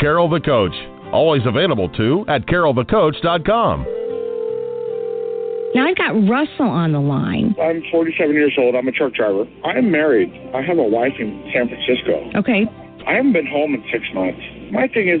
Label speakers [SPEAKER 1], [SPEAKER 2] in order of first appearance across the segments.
[SPEAKER 1] Carol the Coach. Always available too at carolthecoach.com.
[SPEAKER 2] Now I've got Russell on the line.
[SPEAKER 3] I'm 47 years old. I'm a truck driver. I am married. I have a wife in San Francisco.
[SPEAKER 2] Okay.
[SPEAKER 3] I haven't been home in six months. My thing is,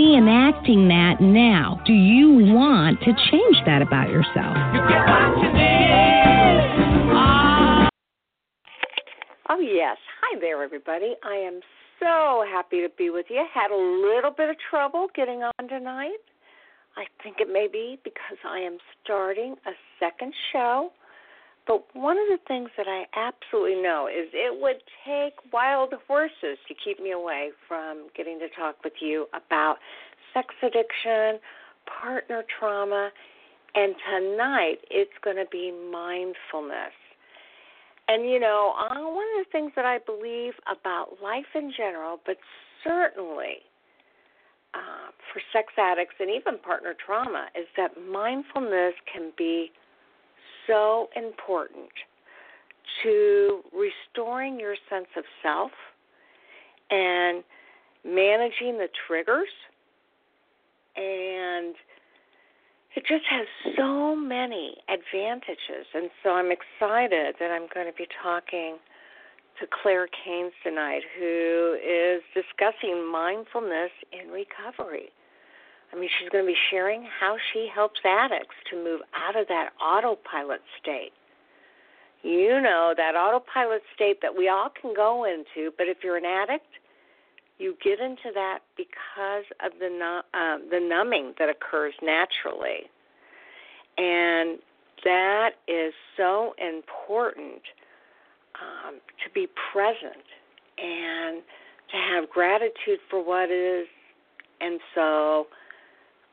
[SPEAKER 2] reenacting that now. Do you want to change that about yourself?
[SPEAKER 4] Oh, yes. Hi there, everybody. I am so happy to be with you. Had a little bit of trouble getting on tonight. I think it may be because I am starting a second show. But one of the things that I absolutely know is it would take wild horses to keep me away from getting to talk with you about sex addiction, partner trauma, and tonight it's going to be mindfulness. And you know, uh, one of the things that I believe about life in general, but certainly uh, for sex addicts and even partner trauma, is that mindfulness can be so important to restoring your sense of self and managing the triggers and it just has so many advantages. And so I'm excited that I'm going to be talking to Claire Caines tonight, who is discussing mindfulness in recovery. I mean, she's going to be sharing how she helps addicts to move out of that autopilot state. You know, that autopilot state that we all can go into, but if you're an addict, you get into that because of the um, the numbing that occurs naturally, and that is so important um, to be present and to have gratitude for what is. And so,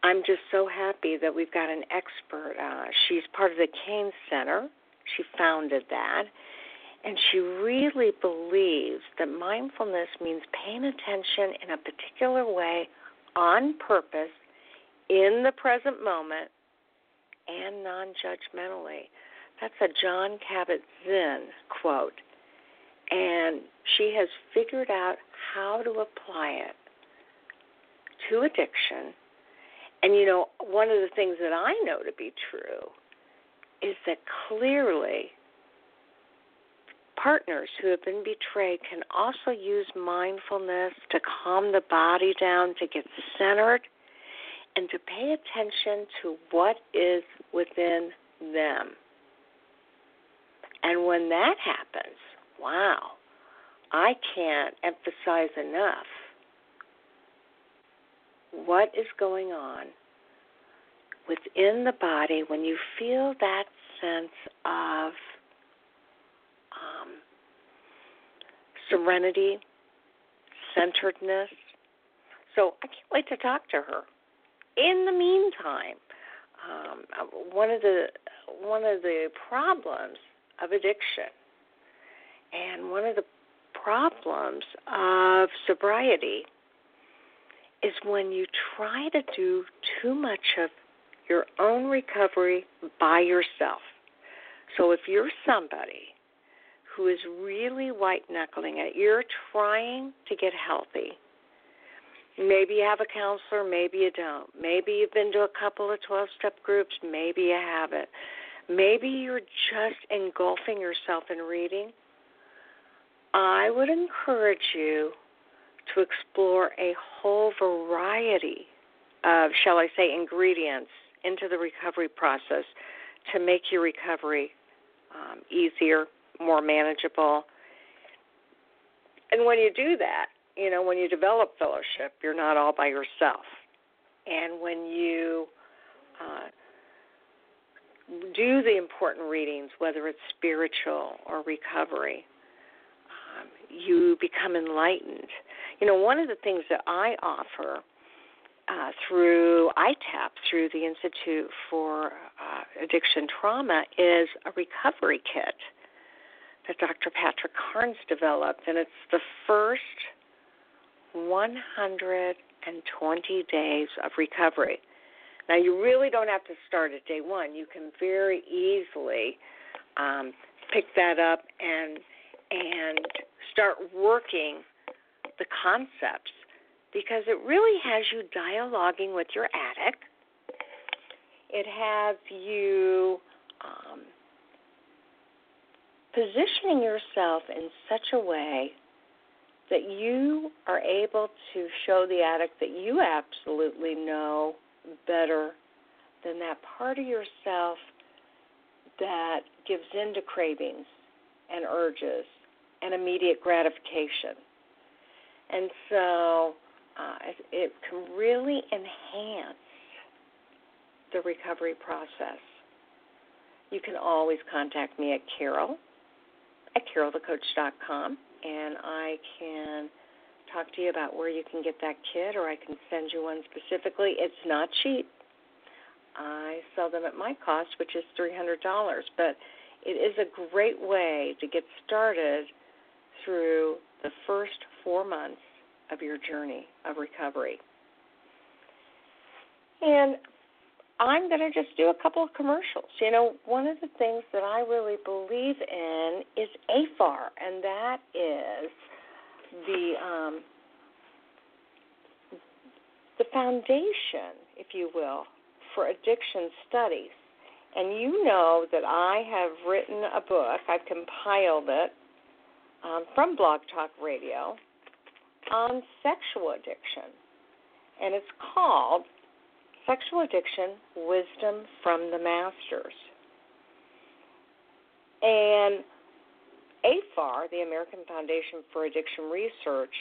[SPEAKER 4] I'm just so happy that we've got an expert. Uh, she's part of the Caines Center. She founded that and she really believes that mindfulness means paying attention in a particular way on purpose in the present moment and non judgmentally. That's a John Kabat Zinn quote. And she has figured out how to apply it to addiction. And you know, one of the things that I know to be true is that clearly partners who have been betrayed can also use mindfulness to calm the body down, to get centered, and to pay attention to what is within them. And when that happens, wow, I can't emphasize enough what is going on within the body when you feel that sense of um, serenity, centeredness. So I can't wait to talk to her. In the meantime, um, one of the one of the problems of addiction and one of the problems of sobriety is when you try to do too much of your own recovery by yourself. So if you're somebody who is really white knuckling it, you're trying to get healthy. Maybe you have a counselor, maybe you don't. Maybe you've been to a couple of 12 step groups, maybe you haven't. Maybe you're just engulfing yourself in reading. I would encourage you to explore a whole variety of, shall I say, ingredients into the recovery process to make your recovery um, easier, more manageable. And when you do that, you know, when you develop fellowship, you're not all by yourself. And when you uh, do the important readings, whether it's spiritual or recovery, um, you become enlightened. You know, one of the things that I offer uh, through ITAP, through the Institute for uh, Addiction Trauma, is a recovery kit that Dr. Patrick Carnes developed, and it's the first 120 days of recovery. Now, you really don't have to start at day one. You can very easily um, pick that up and and start working the concepts because it really has you dialoguing with your addict. It has you um, positioning yourself in such a way that you are able to show the addict that you absolutely know better than that part of yourself that gives in to cravings and urges and immediate gratification. And so uh, it can really enhance the recovery process. You can always contact me at Carol at carolthecoach.com and I can talk to you about where you can get that kit or I can send you one specifically. It's not cheap. I sell them at my cost, which is $300, but it is a great way to get started through the first four months of your journey of recovery. And I'm going to just do a couple of commercials. You know, one of the things that I really believe in is AFAR, and that is the um, the foundation, if you will, for addiction studies. And you know that I have written a book. I've compiled it um, from Blog Talk Radio on sexual addiction, and it's called Sexual Addiction Wisdom from the Masters. And AFAR, the American Foundation for Addiction Research,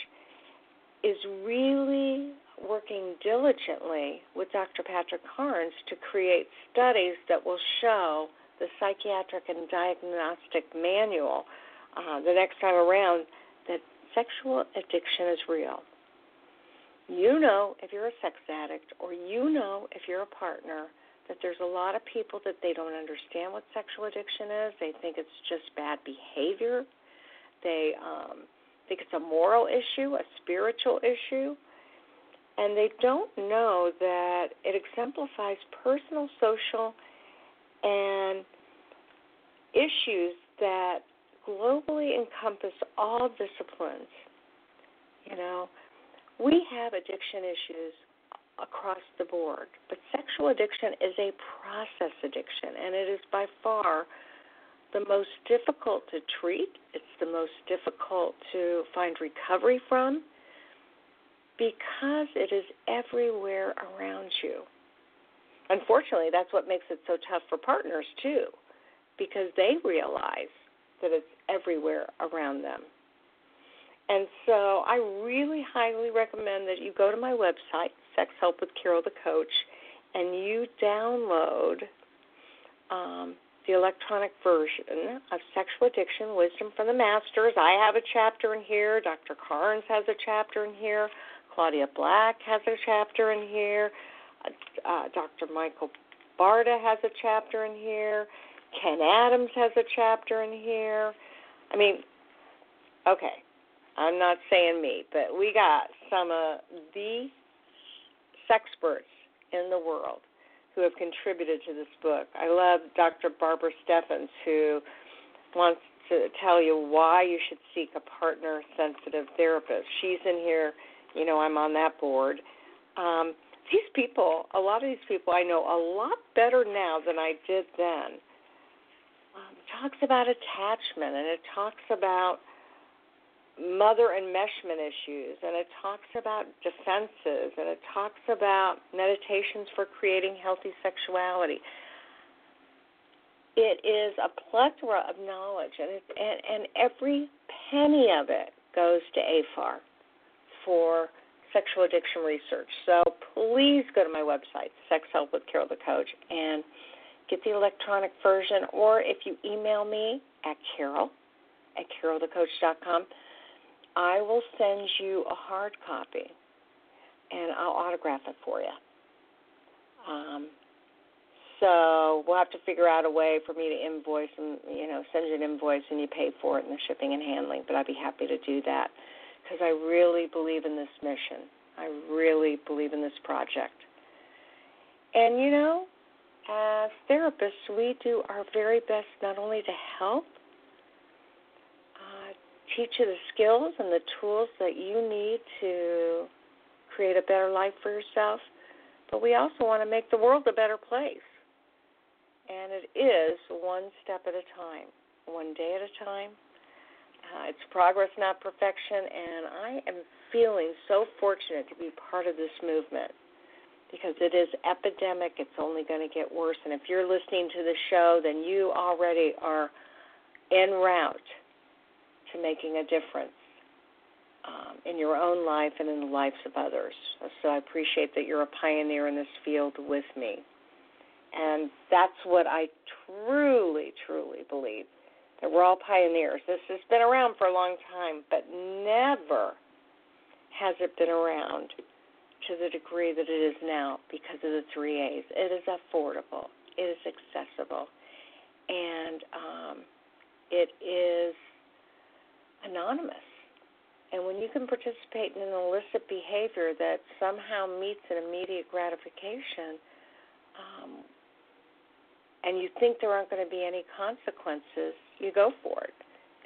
[SPEAKER 4] is really working diligently with Dr. Patrick Carnes to create studies that will show the psychiatric and diagnostic manual uh, the next time around that sexual addiction is real you know if you're a sex addict or you know if you're a partner that there's a lot of people that they don't understand what sexual addiction is. They think it's just bad behavior. They um, think it's a moral issue, a spiritual issue, and they don't know that it exemplifies personal, social, and issues that globally encompass all disciplines. You know, we have addiction issues across the board, but sexual addiction is a process addiction, and it is by far the most difficult to treat. It's the most difficult to find recovery from because it is everywhere around you. Unfortunately, that's what makes it so tough for partners, too, because they realize that it's everywhere around them. And so I really highly recommend that you go to my website, Sex Help with Carol the Coach, and you download um, the electronic version of Sexual Addiction Wisdom from the Masters. I have a chapter in here. Dr. Carnes has a chapter in here. Claudia Black has a chapter in here. Uh, uh Dr. Michael Barta has a chapter in here. Ken Adams has a chapter in here. I mean, okay, I'm not saying me, but we got some of the sex experts in the world who have contributed to this book. I love Dr. Barbara Steffens, who wants to tell you why you should seek a partner sensitive therapist. She's in here, you know, I'm on that board. Um, these people, a lot of these people I know a lot better now than I did then. Talks about attachment and it talks about mother enmeshment issues and it talks about defenses and it talks about meditations for creating healthy sexuality it is a plethora of knowledge, and, it, and, and every penny of it goes to AFAR for sexual addiction research. So please go to my website, Sex Help with Carol the Coach, and get the electronic version, or if you email me at carol at carolthecoach.com, I will send you a hard copy, and I'll autograph it for you. Um, so we'll have to figure out a way for me to invoice and you know send you an invoice and you pay for it and the shipping and handling. But I'd be happy to do that because I really believe in this mission. I really believe in this project. And you know, as therapists, we do our very best not only to help, uh, teach you the skills and the tools that you need to create a better life for yourself, but we also want to make the world a better place and it is one step at a time, one day at a time. Uh, it's progress, not perfection, and I am feeling so fortunate to be part of this movement because it is epidemic. It's only going to get worse. And if you're listening to the show, then you already are en route to making a difference um, in your own life and in the lives of others. So I appreciate that you're a pioneer in this field with me. And that's what I truly, truly believe that we're all pioneers. This has been around for a long time, but never has it been around to the degree that it is now because of the three A's. It is affordable, it is accessible, and um, it is anonymous. And when you can participate in an illicit behavior that somehow meets an immediate gratification, um, and you think there aren't going to be any consequences, you go for it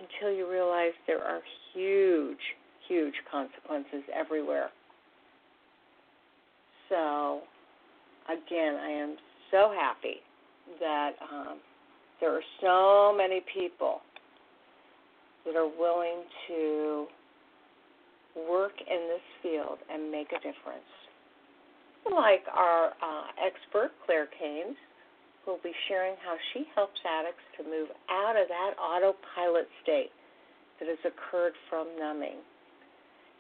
[SPEAKER 4] until you realize there are huge, huge consequences everywhere. So, again, I am so happy that um, there are so many people that are willing to work in this field and make a difference. Like our uh, expert, Claire Caines, will be sharing how she helps addicts to move out of that autopilot state that has occurred from numbing.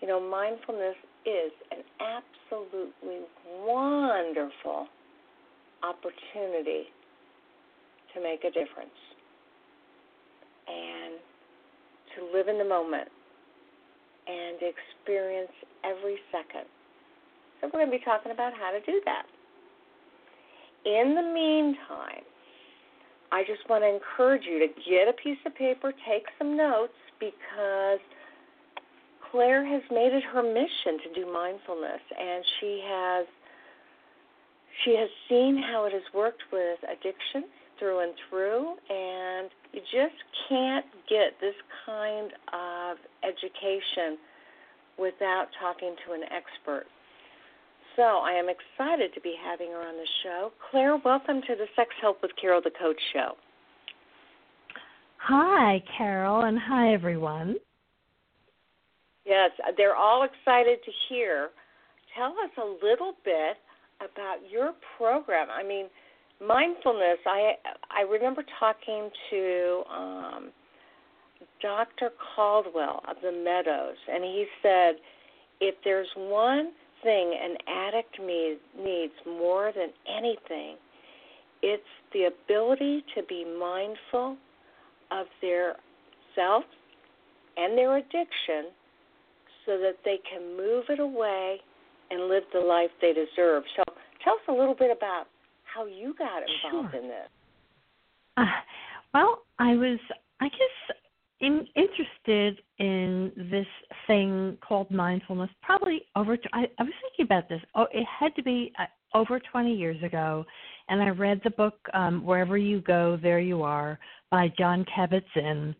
[SPEAKER 4] You know, mindfulness is an absolutely wonderful opportunity to make a difference and to live in the moment and experience every second. So, we're going to be talking about how to do that in the meantime, I just want to encourage you to get a piece of paper, take some notes, because Claire has made it her mission to do mindfulness, and she has she has seen how it has worked with addiction through and through, and you just can't get this kind of education without talking to an expert. So I am excited to be having her on the show. Claire, welcome to the Sex Help with Carol the Coach show.
[SPEAKER 5] Hi, Carol, and hi, everyone.
[SPEAKER 4] Yes, they're all excited to hear. Tell us a little bit about your program. I mean, mindfulness. I I remember talking to um, Dr. Caldwell of the Meadows, and he said if there's one thing an addict needs more than anything, it's the ability to be mindful of their self and their addiction so that they can move it away and live the life they deserve. So tell us a little bit about how you got involved
[SPEAKER 5] sure.
[SPEAKER 4] in this.
[SPEAKER 5] Uh, well, I was, I guess, in, interested in this thing called mindfulness probably over I, I was thinking about this oh it had to be uh, over 20 years ago and i read the book um wherever you go there you are by jon kabat-zinn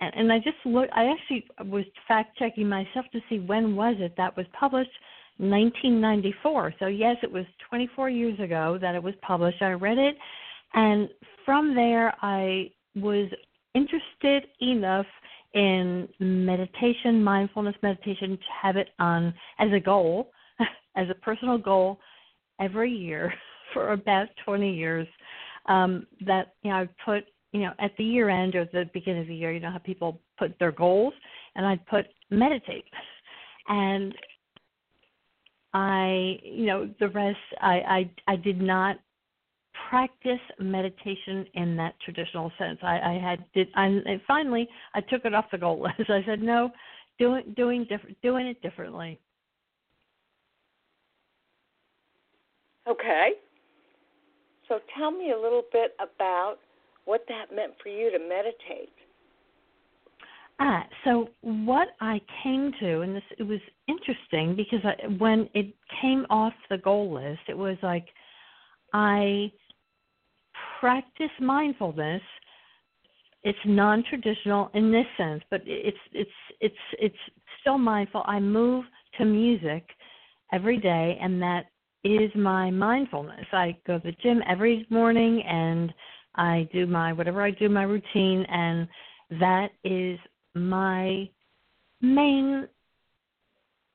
[SPEAKER 5] and, and i just looked i actually was fact checking myself to see when was it that was published 1994 so yes it was 24 years ago that it was published i read it and from there i was interested enough in meditation, mindfulness meditation, to have it on as a goal, as a personal goal every year for about 20 years. Um, that you know, I put you know at the year end or the beginning of the year, you know how people put their goals, and I'd put meditate, and I you know the rest I I I did not practice meditation in that traditional sense. I, I had did I, and finally I took it off the goal list. I said no, doing doing different doing it differently.
[SPEAKER 4] Okay. So tell me a little bit about what that meant for you to meditate.
[SPEAKER 5] Ah, so what I came to, and this it was interesting because I, when it came off the goal list, it was like I practice mindfulness. It's non-traditional in this sense but it's it's it's it's still mindful. I move to music every day and that is my mindfulness. I go to the gym every morning and i do my whatever i do my routine and that is my main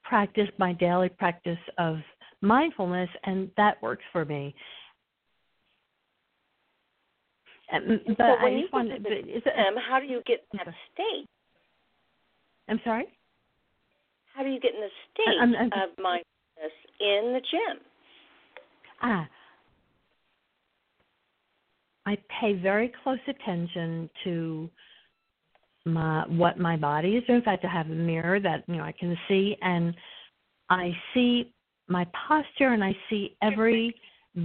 [SPEAKER 5] practice my daily practice of mindfulness and that works for me
[SPEAKER 4] but so when I you want, but is it, um, how do you get in that state?
[SPEAKER 5] I'm sorry.
[SPEAKER 4] How do you get in the state I'm, I'm, of mindfulness in the gym?
[SPEAKER 5] Ah, I pay very close attention to my what my body is doing. In fact, I have a mirror that you know I can see, and I see my posture, and I see every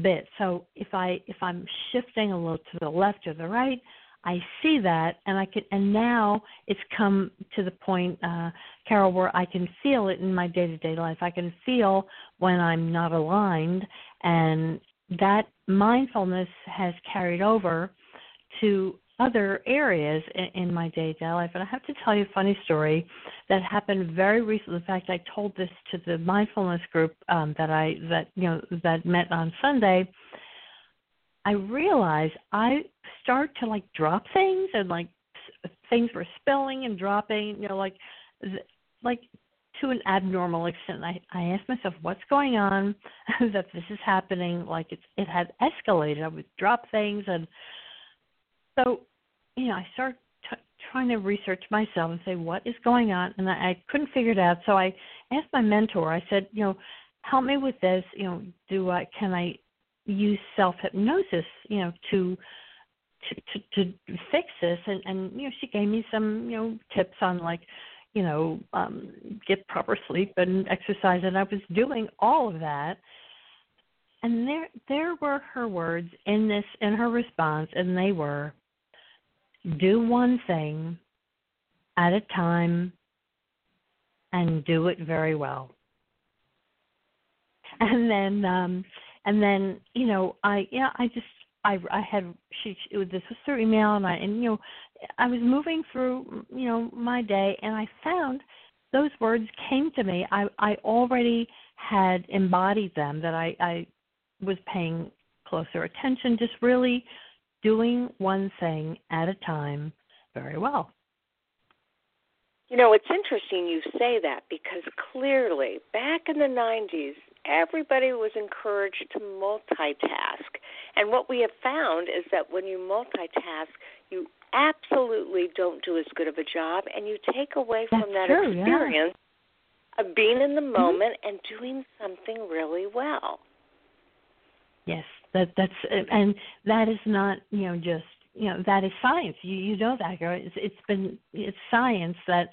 [SPEAKER 5] bit. So if I if I'm shifting a little to the left or the right, I see that, and I can. And now it's come to the point, uh, Carol, where I can feel it in my day-to-day life. I can feel when I'm not aligned, and that mindfulness has carried over to other areas in, my day to day life. And I have to tell you a funny story that happened very recently. In fact, I told this to the mindfulness group um, that I that you know that met on Sunday. I realized I start to like drop things and like things were spilling and dropping. You know, like like to an abnormal extent. I I asked myself, what's going on that this is happening? Like it's it had escalated. I would drop things and so you know, I started t- trying to research myself and say what is going on, and I, I couldn't figure it out. So I asked my mentor. I said, you know, help me with this. You know, do I can I use self hypnosis? You know, to to, to to fix this and and you know she gave me some you know tips on like you know um get proper sleep and exercise and I was doing all of that and there there were her words in this in her response and they were do one thing at a time and do it very well. And then um and then, you know, I yeah, I just I I had she, she this was through email and I and you know I was moving through you know my day and I found those words came to me. I I already had embodied them that I I was paying closer attention just really doing one thing at a time very well.
[SPEAKER 4] You know, it's interesting you say that because clearly back in the 90s, everybody was encouraged to multitask. And what we have found is that when you multitask, you absolutely don't do as good of a job and you take away
[SPEAKER 5] That's
[SPEAKER 4] from that
[SPEAKER 5] true,
[SPEAKER 4] experience
[SPEAKER 5] yeah.
[SPEAKER 4] of being in the
[SPEAKER 5] mm-hmm.
[SPEAKER 4] moment mm-hmm. and doing something really well.
[SPEAKER 5] Yes, that that's and that is not you know just you know that is science. You you know that it's it's been it's science that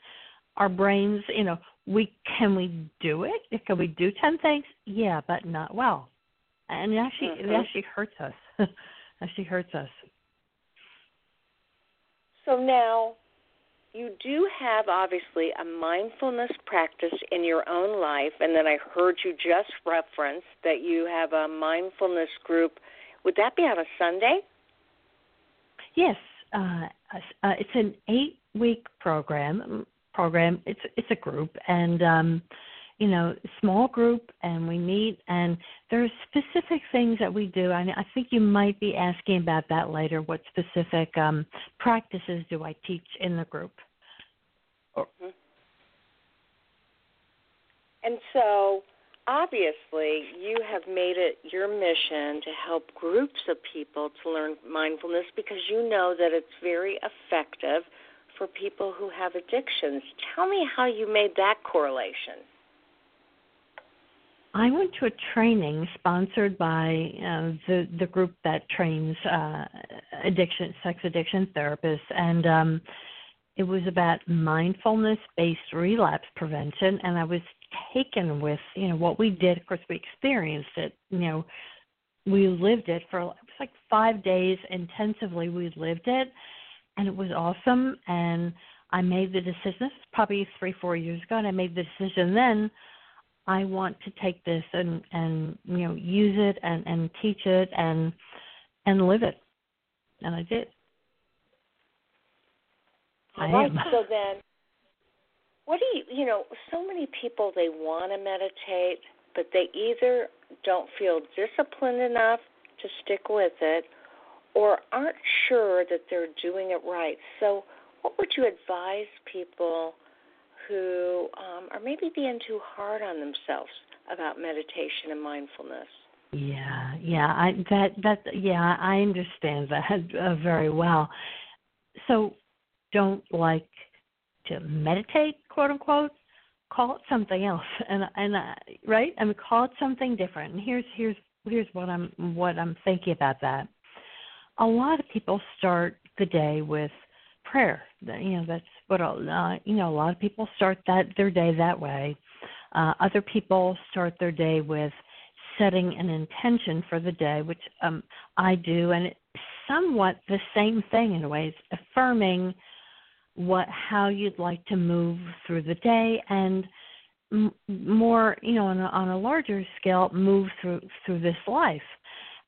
[SPEAKER 5] our brains you know we can we do it? Can we do ten things? Yeah, but not well, and it actually mm-hmm. it actually hurts us. actually hurts us.
[SPEAKER 4] So now, you do have obviously a mindfulness practice in your own life, and then I heard you just reference that you have a mindfulness group. Would that be on a Sunday?
[SPEAKER 5] Yes, uh, uh, it's an eight-week program. Program. It's it's a group, and um, you know, small group, and we meet, and there are specific things that we do. I, I think you might be asking about that later. What specific um, practices do I teach in the group?
[SPEAKER 4] Mm-hmm. And so, obviously, you have made it your mission to help groups of people to learn mindfulness because you know that it's very effective for people who have addictions. Tell me how you made that correlation.
[SPEAKER 5] I went to a training sponsored by uh, the the group that trains uh, addiction sex addiction therapists, and um, it was about mindfulness based relapse prevention. And I was taken with you know what we did. Of course, we experienced it. You know, we lived it for it was like five days intensively. We lived it, and it was awesome. And I made the decision. This was probably three four years ago, and I made the decision then I want to take this and and you know use it and and teach it and and live it, and I did.
[SPEAKER 4] All right. So then, what do you you know? So many people they want to meditate, but they either don't feel disciplined enough to stick with it, or aren't sure that they're doing it right. So, what would you advise people? Who um, are maybe being too hard on themselves about meditation and mindfulness.
[SPEAKER 5] Yeah, yeah, I that that yeah, I understand that uh, very well. So, don't like to meditate, quote unquote. Call it something else, and and uh, right, I mean, call it something different. And here's here's here's what I'm what I'm thinking about that. A lot of people start the day with prayer. You know, that's what uh, you know. A lot of people start that their day that way. Uh, other people start their day with setting an intention for the day, which um, I do, and it's somewhat the same thing in a way. It's affirming what how you'd like to move through the day and m- more you know on a, on a larger scale move through through this life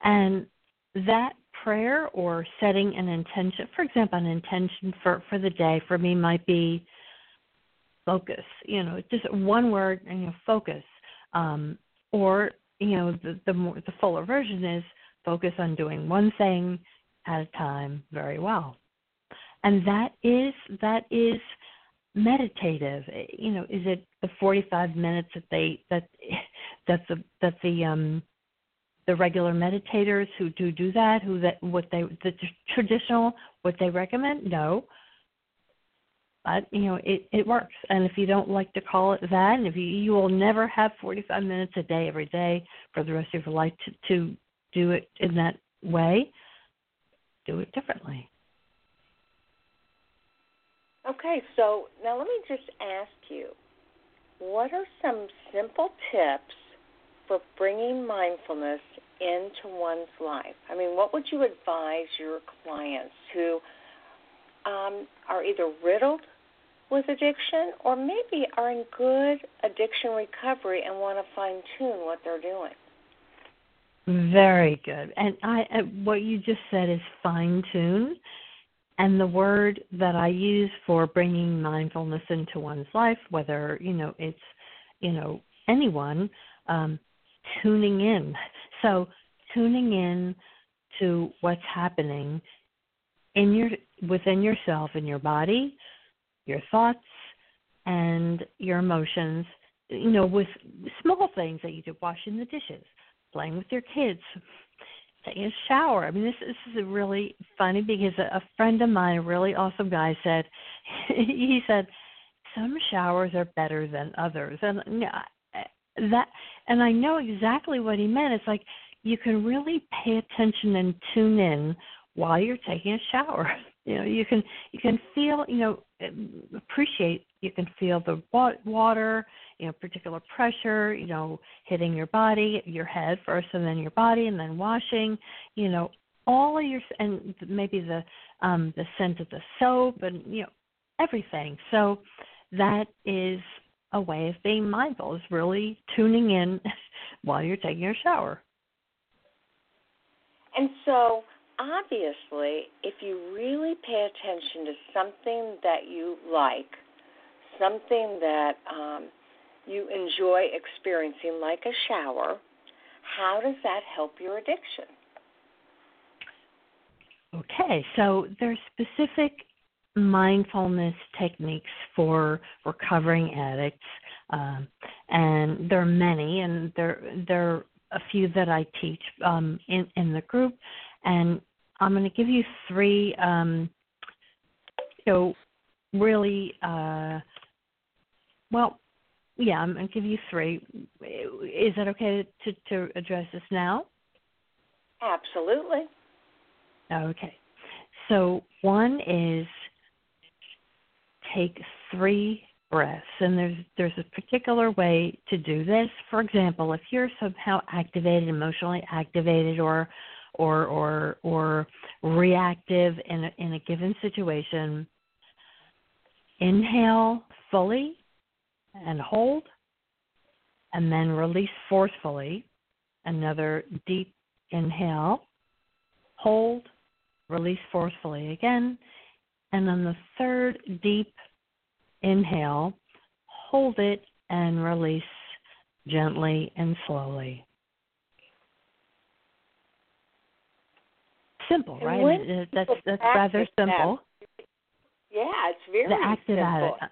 [SPEAKER 5] and that prayer or setting an intention for example an intention for for the day for me might be focus you know just one word and you know focus. Um or you know the the more the fuller version is focus on doing one thing at a time very well. And that is that is meditative. You know is it the 45 minutes that they that that the that the um the regular meditators who do do that, who that what they the traditional what they recommend? No. But you know it it works, and if you don't like to call it that, and if you you will never have 45 minutes a day every day for the rest of your life to to do it in that way, do it differently.
[SPEAKER 4] Okay, so now let me just ask you, what are some simple tips for bringing mindfulness into one's life? I mean, what would you advise your clients who um, are either riddled with addiction or maybe are in good addiction recovery and want to fine tune what they're doing?
[SPEAKER 5] Very good. And I what you just said is fine tune. And the word that I use for bringing mindfulness into one's life, whether you know it's you know anyone, um, tuning in. So tuning in to what's happening in your within yourself, in your body, your thoughts, and your emotions. You know, with small things that you do, washing the dishes, playing with your kids, taking a shower. I mean, this, this is really funny because a, a friend of mine, a really awesome guy, said he said some showers are better than others, and that and I know exactly what he meant. It's like you can really pay attention and tune in while you're taking a shower. You know, you can you can feel, you know, appreciate. You can feel the water, you know, particular pressure, you know, hitting your body, your head first, and then your body, and then washing. You know, all of your and maybe the um the scent of the soap, and you know, everything. So that is a way of being mindful is really tuning in while you're taking your shower.
[SPEAKER 4] And so obviously, if you really pay attention to something that you like, something that um, you enjoy experiencing, like a shower, how does that help your addiction?
[SPEAKER 5] Okay, so there's specific mindfulness techniques for recovering addicts, um, and there are many, and there there are a few that I teach um, in in the group, and I'm going to give you three. Um, you know, really, uh, well, yeah, I'm going to give you three. Is that okay to to address this now?
[SPEAKER 4] Absolutely.
[SPEAKER 5] Okay. So one is take three breaths and there's there's a particular way to do this. For example, if you're somehow activated, emotionally activated or or or or reactive in a, in a given situation, inhale fully and hold and then release forcefully. Another deep inhale, hold, release forcefully again. And on the third deep inhale, hold it and release gently and slowly. Simple, right? That's that's rather simple.
[SPEAKER 4] That, yeah, it's very
[SPEAKER 5] the
[SPEAKER 4] simple.
[SPEAKER 5] At it.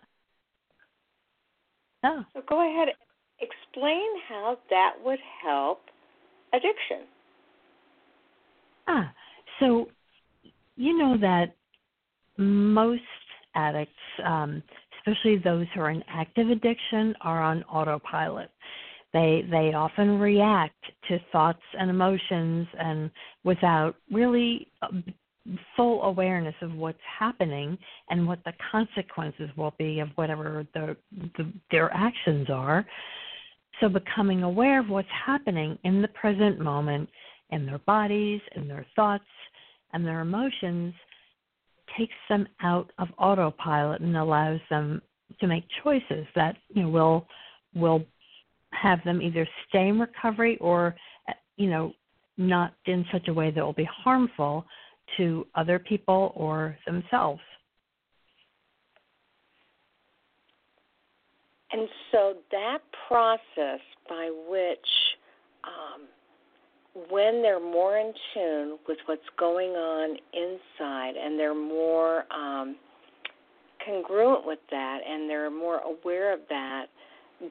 [SPEAKER 5] Oh.
[SPEAKER 4] So go ahead, explain how that would help addiction.
[SPEAKER 5] Ah, so you know that most addicts, um, especially those who are in active addiction, are on autopilot. They they often react to thoughts and emotions and without really uh, full awareness of what's happening and what the consequences will be of whatever the, the their actions are. So becoming aware of what's happening in the present moment in their bodies, in their thoughts, and their emotions takes them out of autopilot and allows them to make choices that you know will will have them either stay in recovery or you know not in such a way that will be harmful to other people or themselves.
[SPEAKER 4] And so that process by which um, when they're more in tune with what's going on inside and they're more um, congruent with that and they're more aware of that,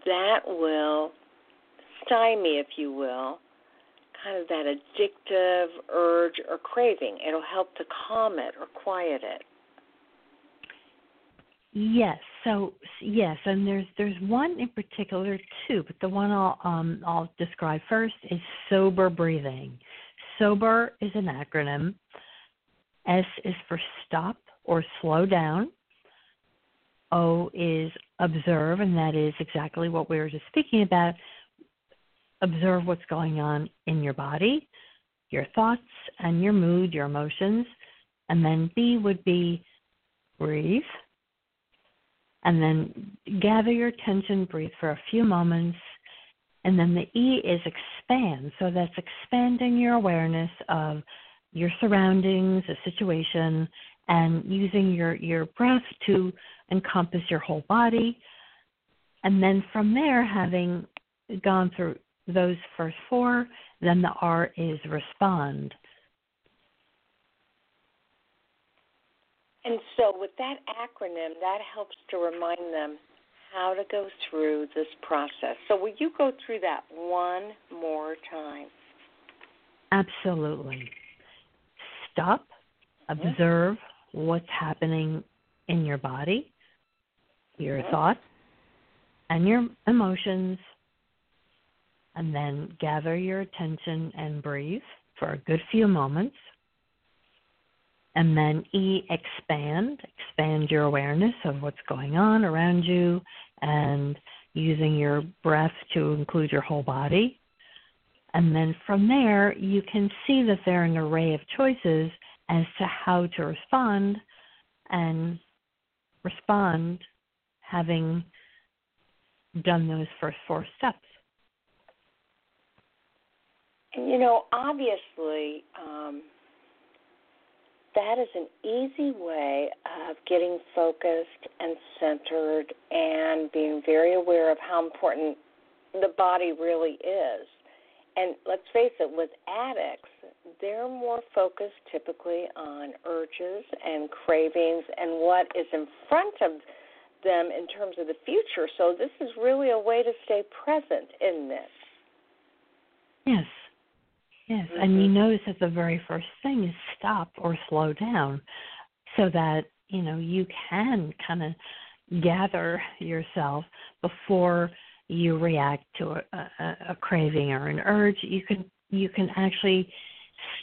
[SPEAKER 4] that will stymie, if you will, kind of that addictive urge or craving. It'll help to calm it or quiet it.
[SPEAKER 5] Yes. So yes, and there's there's one in particular too, but the one I'll um, I'll describe first is sober breathing. Sober is an acronym. S is for stop or slow down. O is observe, and that is exactly what we were just speaking about. Observe what's going on in your body, your thoughts, and your mood, your emotions. And then B would be breathe and then gather your attention, breathe for a few moments. And then the E is expand. So that's expanding your awareness of your surroundings, a situation, and using your, your breath to encompass your whole body. And then from there, having gone through those first four, then the R is respond.
[SPEAKER 4] And so, with that acronym, that helps to remind them how to go through this process. So, will you go through that one more time?
[SPEAKER 5] Absolutely. Stop, mm-hmm. observe what's happening in your body, your mm-hmm. thoughts, and your emotions, and then gather your attention and breathe for a good few moments. And then E, expand, expand your awareness of what's going on around you and using your breath to include your whole body. And then from there, you can see that there are an array of choices as to how to respond and respond having done those first four steps.
[SPEAKER 4] And you know, obviously, um, that is an easy way of getting focused and centered and being very aware of how important the body really is. And let's face it, with addicts, they're more focused typically on urges and cravings and what is in front of them in terms of the future. So this is really a way to stay present in this.
[SPEAKER 5] Yes. Yes. Mm-hmm. And you notice that the very first thing is stop or slow down so that, you know, you can kind of gather yourself before you react to a, a, a craving or an urge. You can you can actually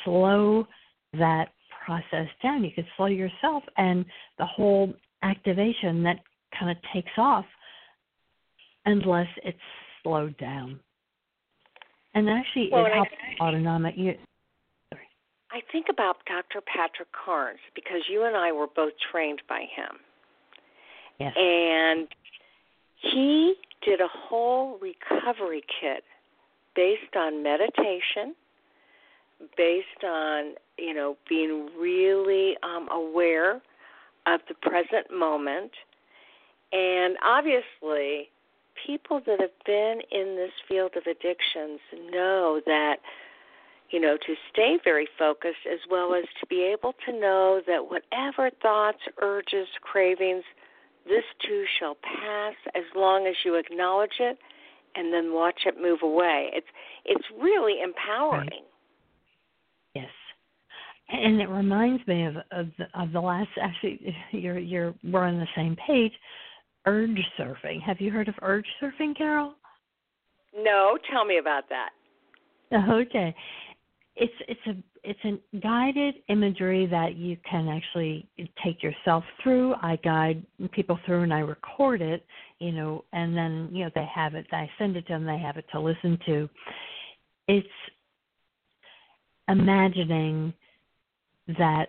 [SPEAKER 5] slow that process down. You can slow yourself and the whole activation that kind of takes off unless it's slowed down. And actually,
[SPEAKER 4] well,
[SPEAKER 5] it helps
[SPEAKER 4] I,
[SPEAKER 5] autonomic. You,
[SPEAKER 4] sorry. I think about Dr. Patrick Carnes because you and I were both trained by him.
[SPEAKER 5] Yes.
[SPEAKER 4] And he did a whole recovery kit based on meditation, based on you know being really um, aware of the present moment, and obviously, people that have been in this field of addictions know that you know to stay very focused as well as to be able to know that whatever thoughts, urges, cravings this too shall pass as long as you acknowledge it and then watch it move away. It's it's really empowering. Right.
[SPEAKER 5] Yes. And it reminds me of of the, of the last actually you're you're we're on the same page. Urge surfing. Have you heard of urge surfing, Carol?
[SPEAKER 4] No, tell me about that.
[SPEAKER 5] Okay. It's it's a it's a guided imagery that you can actually take yourself through. I guide people through and I record it, you know, and then you know they have it. I send it to them. They have it to listen to. It's imagining that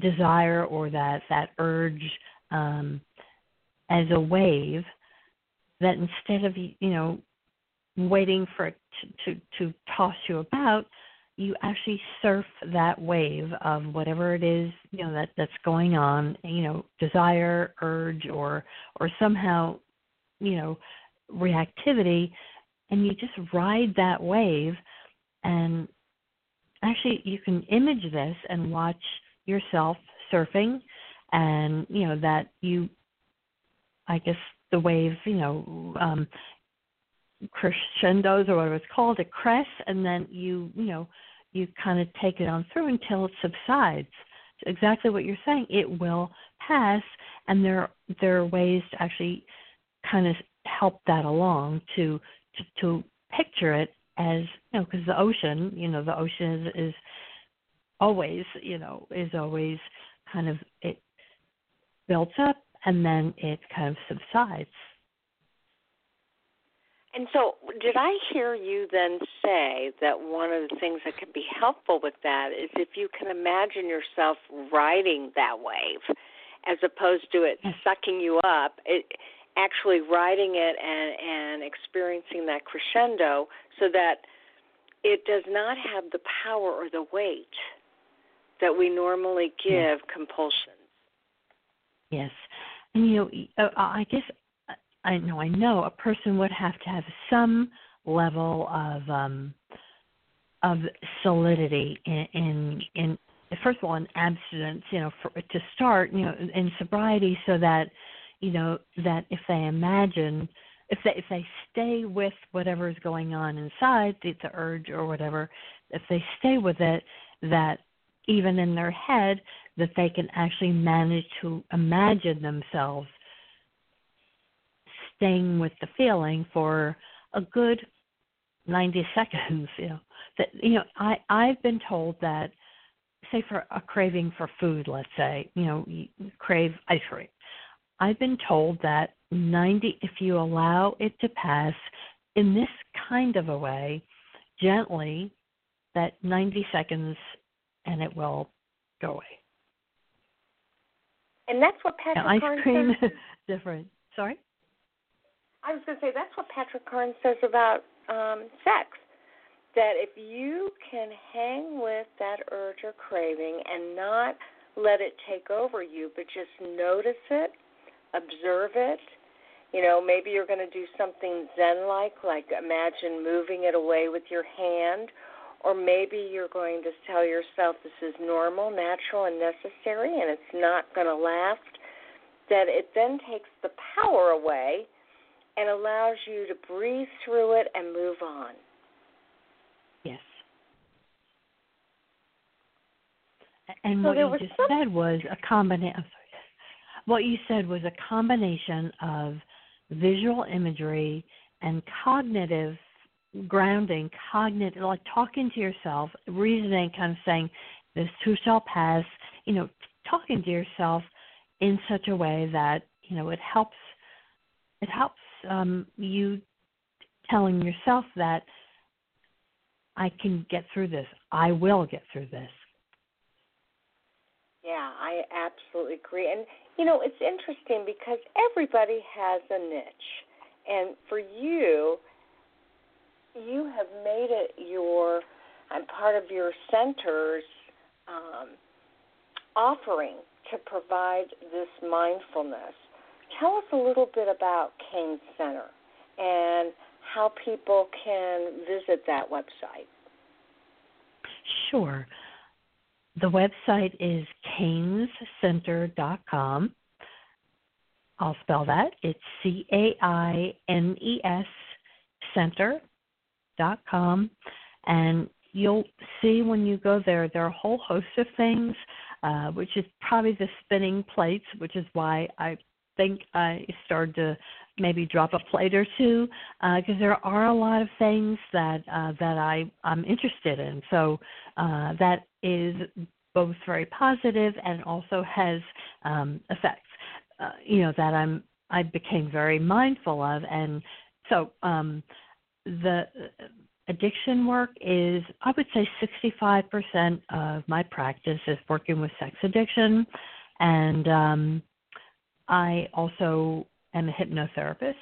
[SPEAKER 5] desire or that that urge um, as a wave that instead of you know waiting for it to, to, to toss you about you actually surf that wave of whatever it is you know that that's going on you know desire urge or or somehow you know reactivity and you just ride that wave. And actually you can image this and watch yourself surfing and you know that you i guess the wave you know um crescendos or whatever it's called, it crests, and then you you know you kind of take it on through until it subsides. exactly what you're saying. It will pass, and there there are ways to actually kind of help that along to to, to picture it as you know because the ocean you know the ocean is, is always you know is always kind of it builds up and then it kind of subsides
[SPEAKER 4] and so, did I hear you then say that one of the things that can be helpful with that is if you can imagine yourself riding that wave, as opposed to it sucking you up, it actually riding it and and experiencing that crescendo, so that it does not have the power or the weight that we normally give yes. compulsions.
[SPEAKER 5] Yes, and you know, uh, I guess I know I know a person would have to have some level of um of solidity in in, in first of all in abstinence you know for to start you know in sobriety so that you know that if they imagine if they if they stay with whatever is going on inside the, the urge or whatever if they stay with it that even in their head that they can actually manage to imagine themselves staying with the feeling for a good 90 seconds you know. That you know i i've been told that say for a craving for food let's say you know you crave ice cream. I've been told that 90 if you allow it to pass in this kind of a way gently that 90 seconds and it will go away
[SPEAKER 4] And that's what Patrick
[SPEAKER 5] now, ice
[SPEAKER 4] Carnes
[SPEAKER 5] cream
[SPEAKER 4] says.
[SPEAKER 5] is different. Sorry.
[SPEAKER 4] I was going to say that's what Patrick Carnes says about um, sex. That if you can hang with that urge or craving and not let it take over you, but just notice it, observe it. You know, maybe you're going to do something Zen like, like imagine moving it away with your hand, or maybe you're going to tell yourself this is normal, natural, and necessary, and it's not going to last. That it then takes the power away and allows you to breathe through it and move on.
[SPEAKER 5] Yes. And
[SPEAKER 4] So
[SPEAKER 5] what you just
[SPEAKER 4] some-
[SPEAKER 5] said was a combination. What you said was a combination of visual imagery and cognitive grounding, cognitive, like talking to yourself, reasoning, kind of saying, "This too shall pass." You know, talking to yourself in such a way that you know it helps. It helps um, you telling yourself that I can get through this. I will get through this.
[SPEAKER 4] Yeah, I absolutely agree. And you know, it's interesting because everybody has a niche. And for you, you have made it your and part of your center's um, offering to provide this mindfulness. Tell us a little bit about Caines Center and how people can visit that website.
[SPEAKER 5] Sure. The website is cainescenter.com. I'll spell that. It's C A I N E S center.com. .Com and you'll see when you go there, there are a whole host of things, uh, which is probably the spinning plates, which is why I think I started to maybe drop a plate or two because uh, there are a lot of things that uh, that I I'm interested in. So uh, that is both very positive and also has um, effects. Uh, you know that I'm I became very mindful of, and so um, the addiction work is I would say 65% of my practice is working with sex addiction, and um, I also am a hypnotherapist.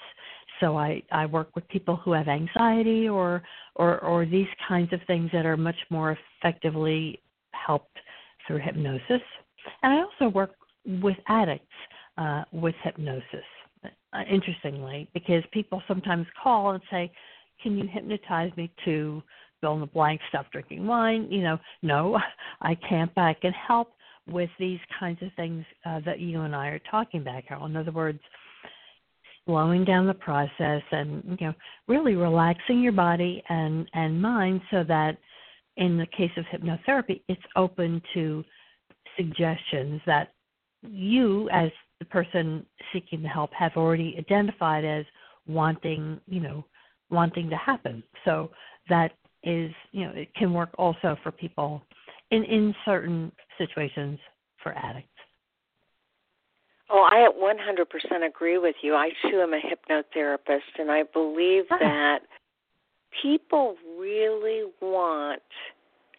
[SPEAKER 5] So I, I work with people who have anxiety or, or or these kinds of things that are much more effectively helped through hypnosis. And I also work with addicts uh, with hypnosis. Uh, interestingly, because people sometimes call and say, "Can you hypnotize me to fill in the blank, stop drinking wine?" You know, no, I can't, but I can help with these kinds of things uh, that you and I are talking about, Carol. In other words, slowing down the process and you know really relaxing your body and and mind so that in the case of hypnotherapy it's open to suggestions that you as the person seeking the help have already identified as wanting you know wanting to happen so that is you know it can work also for people in in certain situations for addicts
[SPEAKER 4] Oh, I 100% agree with you. I too am a hypnotherapist, and I believe that people really want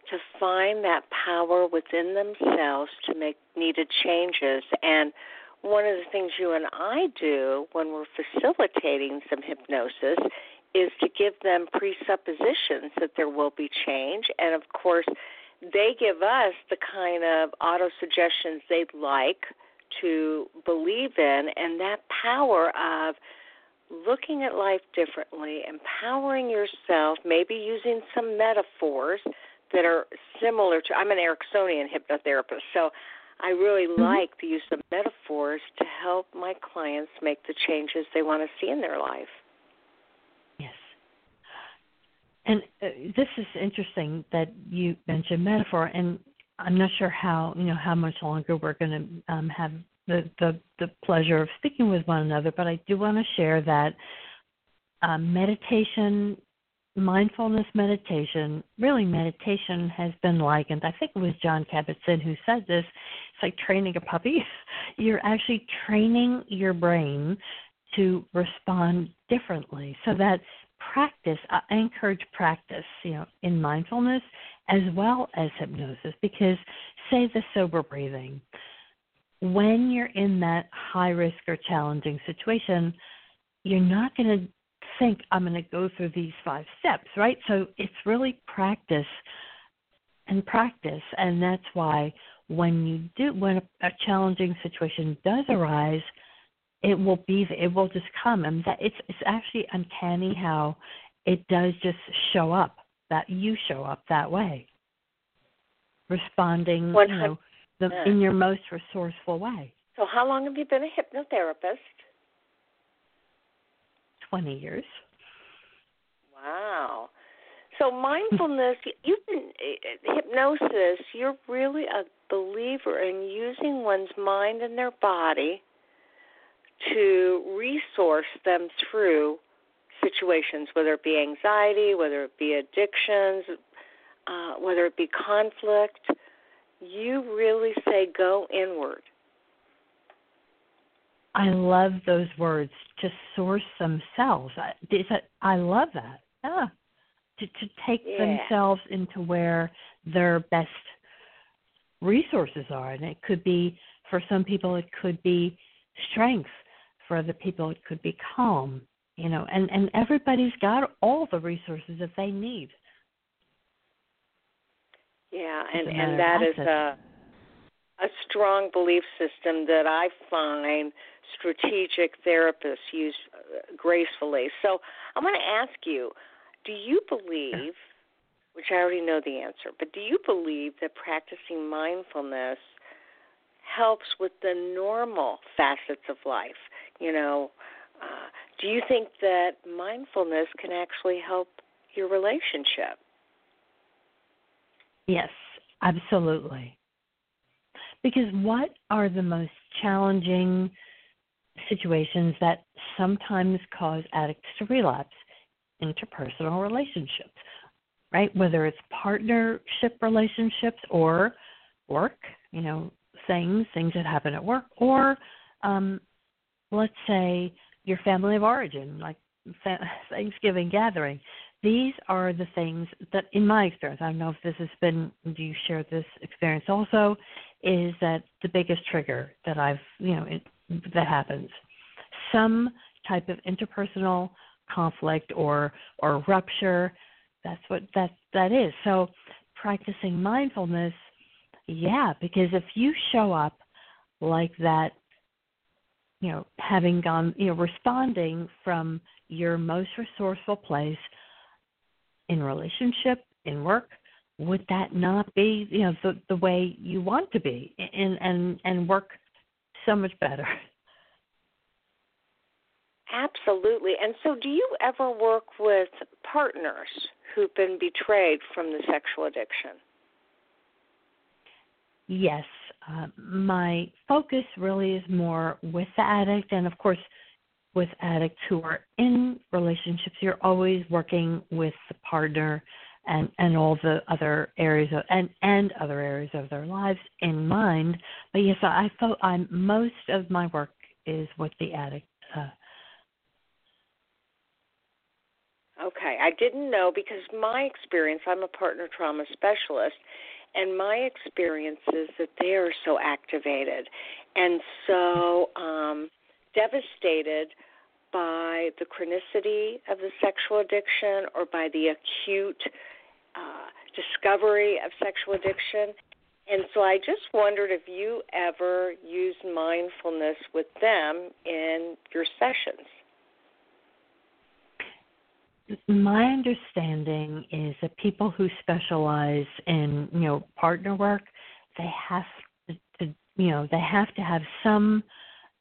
[SPEAKER 4] to find that power within themselves to make needed changes. And one of the things you and I do when we're facilitating some hypnosis is to give them presuppositions that there will be change. And of course, they give us the kind of auto suggestions they'd like to believe in and that power of looking at life differently, empowering yourself, maybe using some metaphors that are similar to I'm an Ericksonian hypnotherapist, so I really mm-hmm. like the use of metaphors to help my clients make the changes they want to see in their life.
[SPEAKER 5] Yes. And uh, this is interesting that you mentioned metaphor and I'm not sure how you know how much longer we're going to um, have the, the the pleasure of speaking with one another, but I do want to share that um, meditation, mindfulness meditation, really meditation has been likened. I think it was Jon Kabat-Zinn who said this. It's like training a puppy. You're actually training your brain to respond differently, so that practice. I encourage practice, you know, in mindfulness as well as hypnosis because say the sober breathing when you're in that high risk or challenging situation, you're not going to think I'm going to go through these five steps, right? So it's really practice and practice, and that's why when you do when a, a challenging situation does arise, it will be it will just come, and that it's it's actually uncanny how it does just show up that you show up that way, responding, you know, the, in your most resourceful way.
[SPEAKER 4] So, how long have you been a hypnotherapist?
[SPEAKER 5] 20 years.
[SPEAKER 4] Wow. So mindfulness, you've been eh, eh, hypnosis. You're really a believer in using one's mind and their body to resource them through situations, whether it be anxiety, whether it be addictions, uh, whether it be conflict. You really say go inward.
[SPEAKER 5] I love those words to source themselves. I, I love that. Yeah. To to take
[SPEAKER 4] yeah.
[SPEAKER 5] themselves into where their best resources are, and it could be for some people it could be strength. For other people it could be calm. You know, and and everybody's got all the resources that they need.
[SPEAKER 4] Yeah, and and that is a a strong belief system that I find strategic therapists use uh, gracefully. So i want to ask you do you believe, which I already know the answer, but do you believe that practicing mindfulness helps with the normal facets of life? You know, uh, do you think that mindfulness can actually help your relationship?
[SPEAKER 5] Yes, absolutely. Because what are the most challenging situations that sometimes cause addicts to relapse? Interpersonal relationships, right? Whether it's partnership relationships or work, you know, things, things that happen at work, or um, let's say your family of origin, like Thanksgiving gathering. These are the things that, in my experience, I don't know if this has been, do you share this experience also, is that the biggest trigger that I've, you know, it, that happens. Some type of interpersonal conflict or or rupture. That's what that that is. So practicing mindfulness, yeah, because if you show up like that, you know, having gone, you know, responding from your most resourceful place in relationship, in work, would that not be, you know, the the way you want to be and and and work so much better?
[SPEAKER 4] Absolutely. And so, do you ever work with partners who've been betrayed from the sexual addiction?
[SPEAKER 5] Yes. Uh, my focus really is more with the addict, and of course, with addicts who are in relationships, you're always working with the partner and and all the other areas of and and other areas of their lives in mind. But yes, I I'm most of my work is with the addict. Uh,
[SPEAKER 4] Okay, I didn't know because my experience, I'm a partner trauma specialist, and my experience is that they are so activated and so um, devastated by the chronicity of the sexual addiction or by the acute uh, discovery of sexual addiction. And so I just wondered if you ever use mindfulness with them in your sessions
[SPEAKER 5] my understanding is that people who specialize in you know partner work they have to, you know they have to have some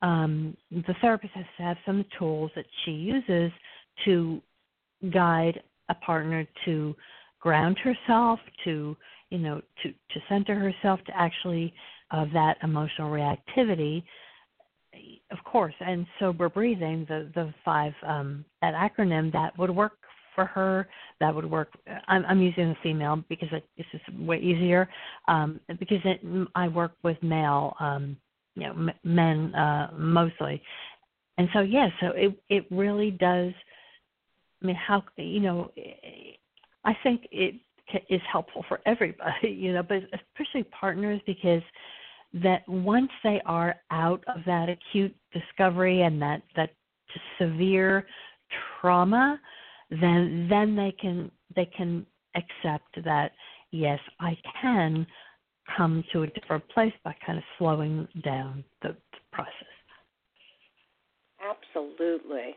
[SPEAKER 5] um, the therapist has to have some tools that she uses to guide a partner to ground herself to you know to to center herself to actually of that emotional reactivity of course, and sober breathing, the the five um, that acronym that would work for her. That would work. I'm, I'm using the female because it, it's just way easier. Um, because it, I work with male, um, you know, m- men uh, mostly, and so yeah, so it it really does. I mean, how you know, I think it is helpful for everybody, you know, but especially partners because that once they are out of that acute discovery and that that severe trauma, then then they can they can accept that yes, I can come to a different place by kind of slowing down the, the process.
[SPEAKER 4] Absolutely.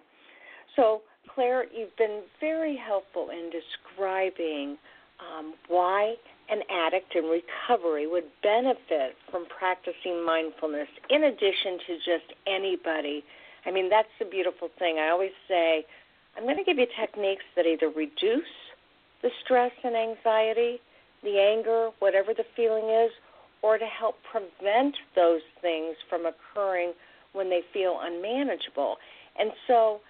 [SPEAKER 4] So, Claire, you've been very helpful in describing um, why an addict in recovery would benefit from practicing mindfulness in addition to just anybody. I mean, that's the beautiful thing. I always say, I'm going to give you techniques that either reduce the stress and anxiety, the anger, whatever the feeling is, or to help prevent those things from occurring when they feel unmanageable. And so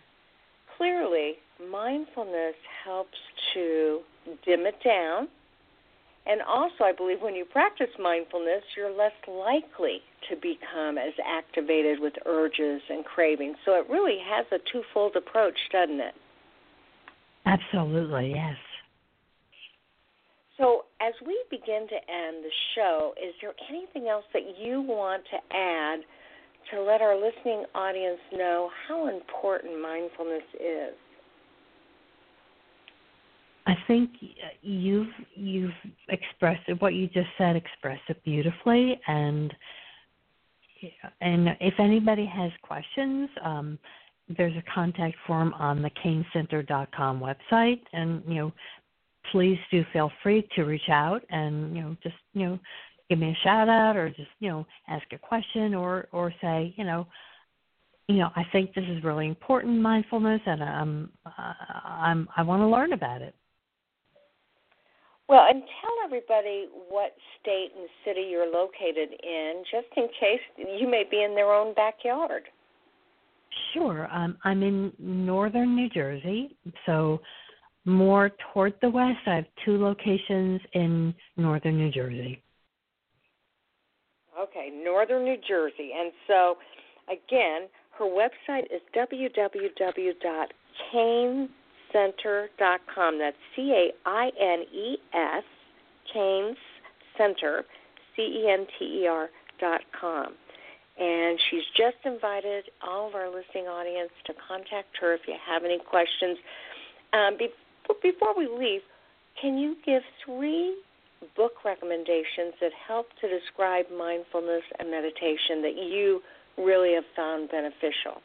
[SPEAKER 4] clearly, mindfulness helps to dim it down. And also, I believe when you practice mindfulness, you're less likely to become as activated with urges and cravings. So it really has a twofold approach, doesn't it?
[SPEAKER 5] Absolutely, yes.
[SPEAKER 4] So, as we begin to end the show, is there anything else that you want to add to let our listening audience know how important mindfulness is?
[SPEAKER 5] I think you've you've expressed what you just said expressed it beautifully and and if anybody has questions, um, there's a contact form on the cainescenter.com website and you know please do feel free to reach out and you know just you know give me a shout out or just you know ask a question or or say you know you know I think this is really important mindfulness and I'm uh, I'm I want to learn about it.
[SPEAKER 4] Well, and tell everybody what state and city you're located in, just in case you may be in their own backyard.
[SPEAKER 5] Sure. Um, I'm in northern New Jersey, so more toward the west. I have two locations in northern New Jersey.
[SPEAKER 4] Okay, northern New Jersey. And so, again, her website is www.caines.com. That's C A I N E S, Caines Center, C E N T E R dot com. And she's just invited all of our listening audience to contact her if you have any questions. Um, but before we leave, can you give three book recommendations that help to describe mindfulness and meditation that you really have found beneficial?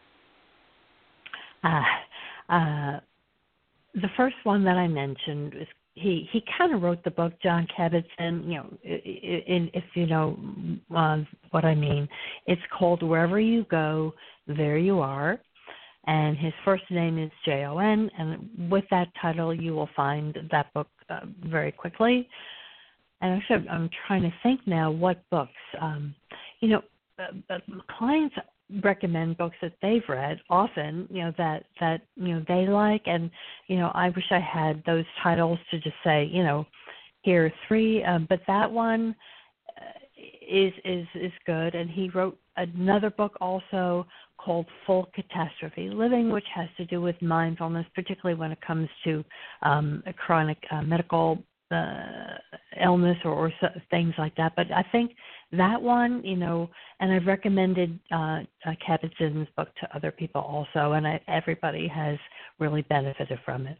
[SPEAKER 5] Uh, uh, the first one that I mentioned is he he kind of wrote the book Jon Kabat-Zinn. You know, in, if you know uh, what I mean, it's called Wherever You Go, There You Are and his first name is J O N. And with that title, you will find that book uh, very quickly. And actually, I'm trying to think now what books. Um, you know, uh, uh, clients recommend books that they've read often. You know that that you know they like, and you know I wish I had those titles to just say you know here are three. Um, but that one uh, is is is good. And he wrote another book also called Full Catastrophe Living, which has to do with mindfulness, particularly when it comes to um, a chronic uh, medical uh, illness or, or so, things like that. But I think that one, you know, and I've recommended uh, uh, Kabat-Zinn's book to other people also, and I, everybody has really benefited from it.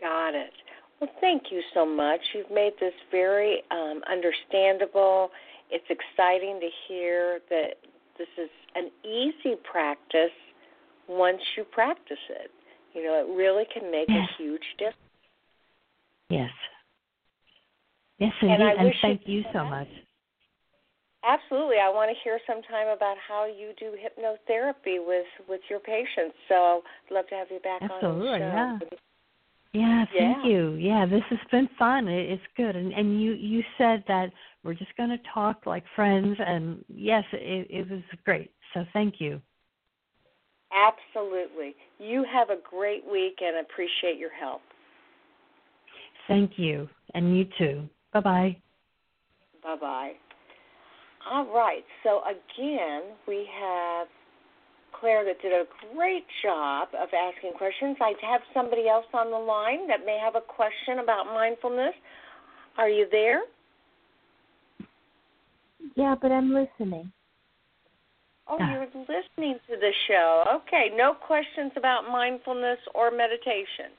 [SPEAKER 4] Got it. Well, thank you so much. You've made this very um, understandable. It's exciting to hear that this is an easy practice once you practice it. You know, it really can make
[SPEAKER 5] yes.
[SPEAKER 4] a huge difference.
[SPEAKER 5] Yes. Yes, indeed.
[SPEAKER 4] And,
[SPEAKER 5] and thank you so much.
[SPEAKER 4] Absolutely. I want to hear sometime about how you do hypnotherapy with with your patients. So I'd love to have you back
[SPEAKER 5] Absolutely,
[SPEAKER 4] on the
[SPEAKER 5] show. Yeah. Yeah, thank
[SPEAKER 4] yeah.
[SPEAKER 5] you. Yeah, this has been fun. It's good, and and you you said that we're just going to talk like friends, and yes, it, it was great. So thank you.
[SPEAKER 4] Absolutely. You have a great week, and appreciate your help.
[SPEAKER 5] Thank you, and you too. Bye bye.
[SPEAKER 4] Bye bye. All right. So again, we have Claire that did a great job of asking questions. I have somebody else on the line that may have a question about mindfulness. Are you there?
[SPEAKER 6] Yeah, but I'm listening.
[SPEAKER 4] Oh, ah. you're listening to the show. Okay, no questions about mindfulness or meditation.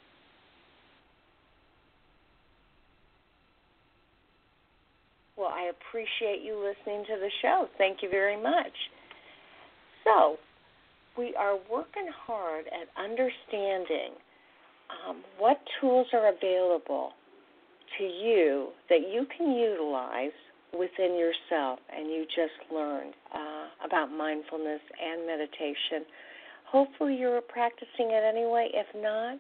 [SPEAKER 4] Well, I appreciate you listening to the show. Thank you very much. So, we are working hard at understanding um, what tools are available to you that you can utilize within yourself, and you just learned uh, about mindfulness and meditation. Hopefully, you're practicing it anyway. If not,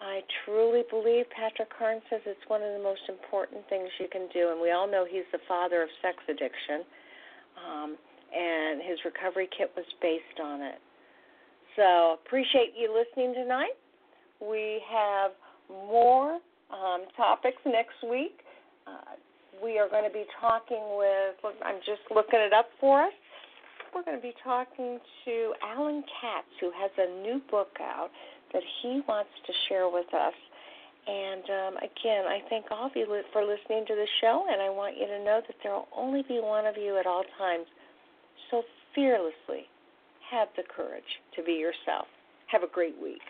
[SPEAKER 4] I truly believe Patrick Carnes says it's one of the most important things you can do, and we all know he's the father of sex addiction, um, and his recovery kit was based on it. So appreciate you listening tonight. We have more um, topics next week. Uh, we are going to be talking with. I'm just looking it up for us. We're going to be talking to Alan Katz, who has a new book out that he wants to share with us. And um, again, I thank all of you for listening to the show, and I want you to know that there will only be one of you at all times. So fearlessly have the courage to be yourself. Have a great week.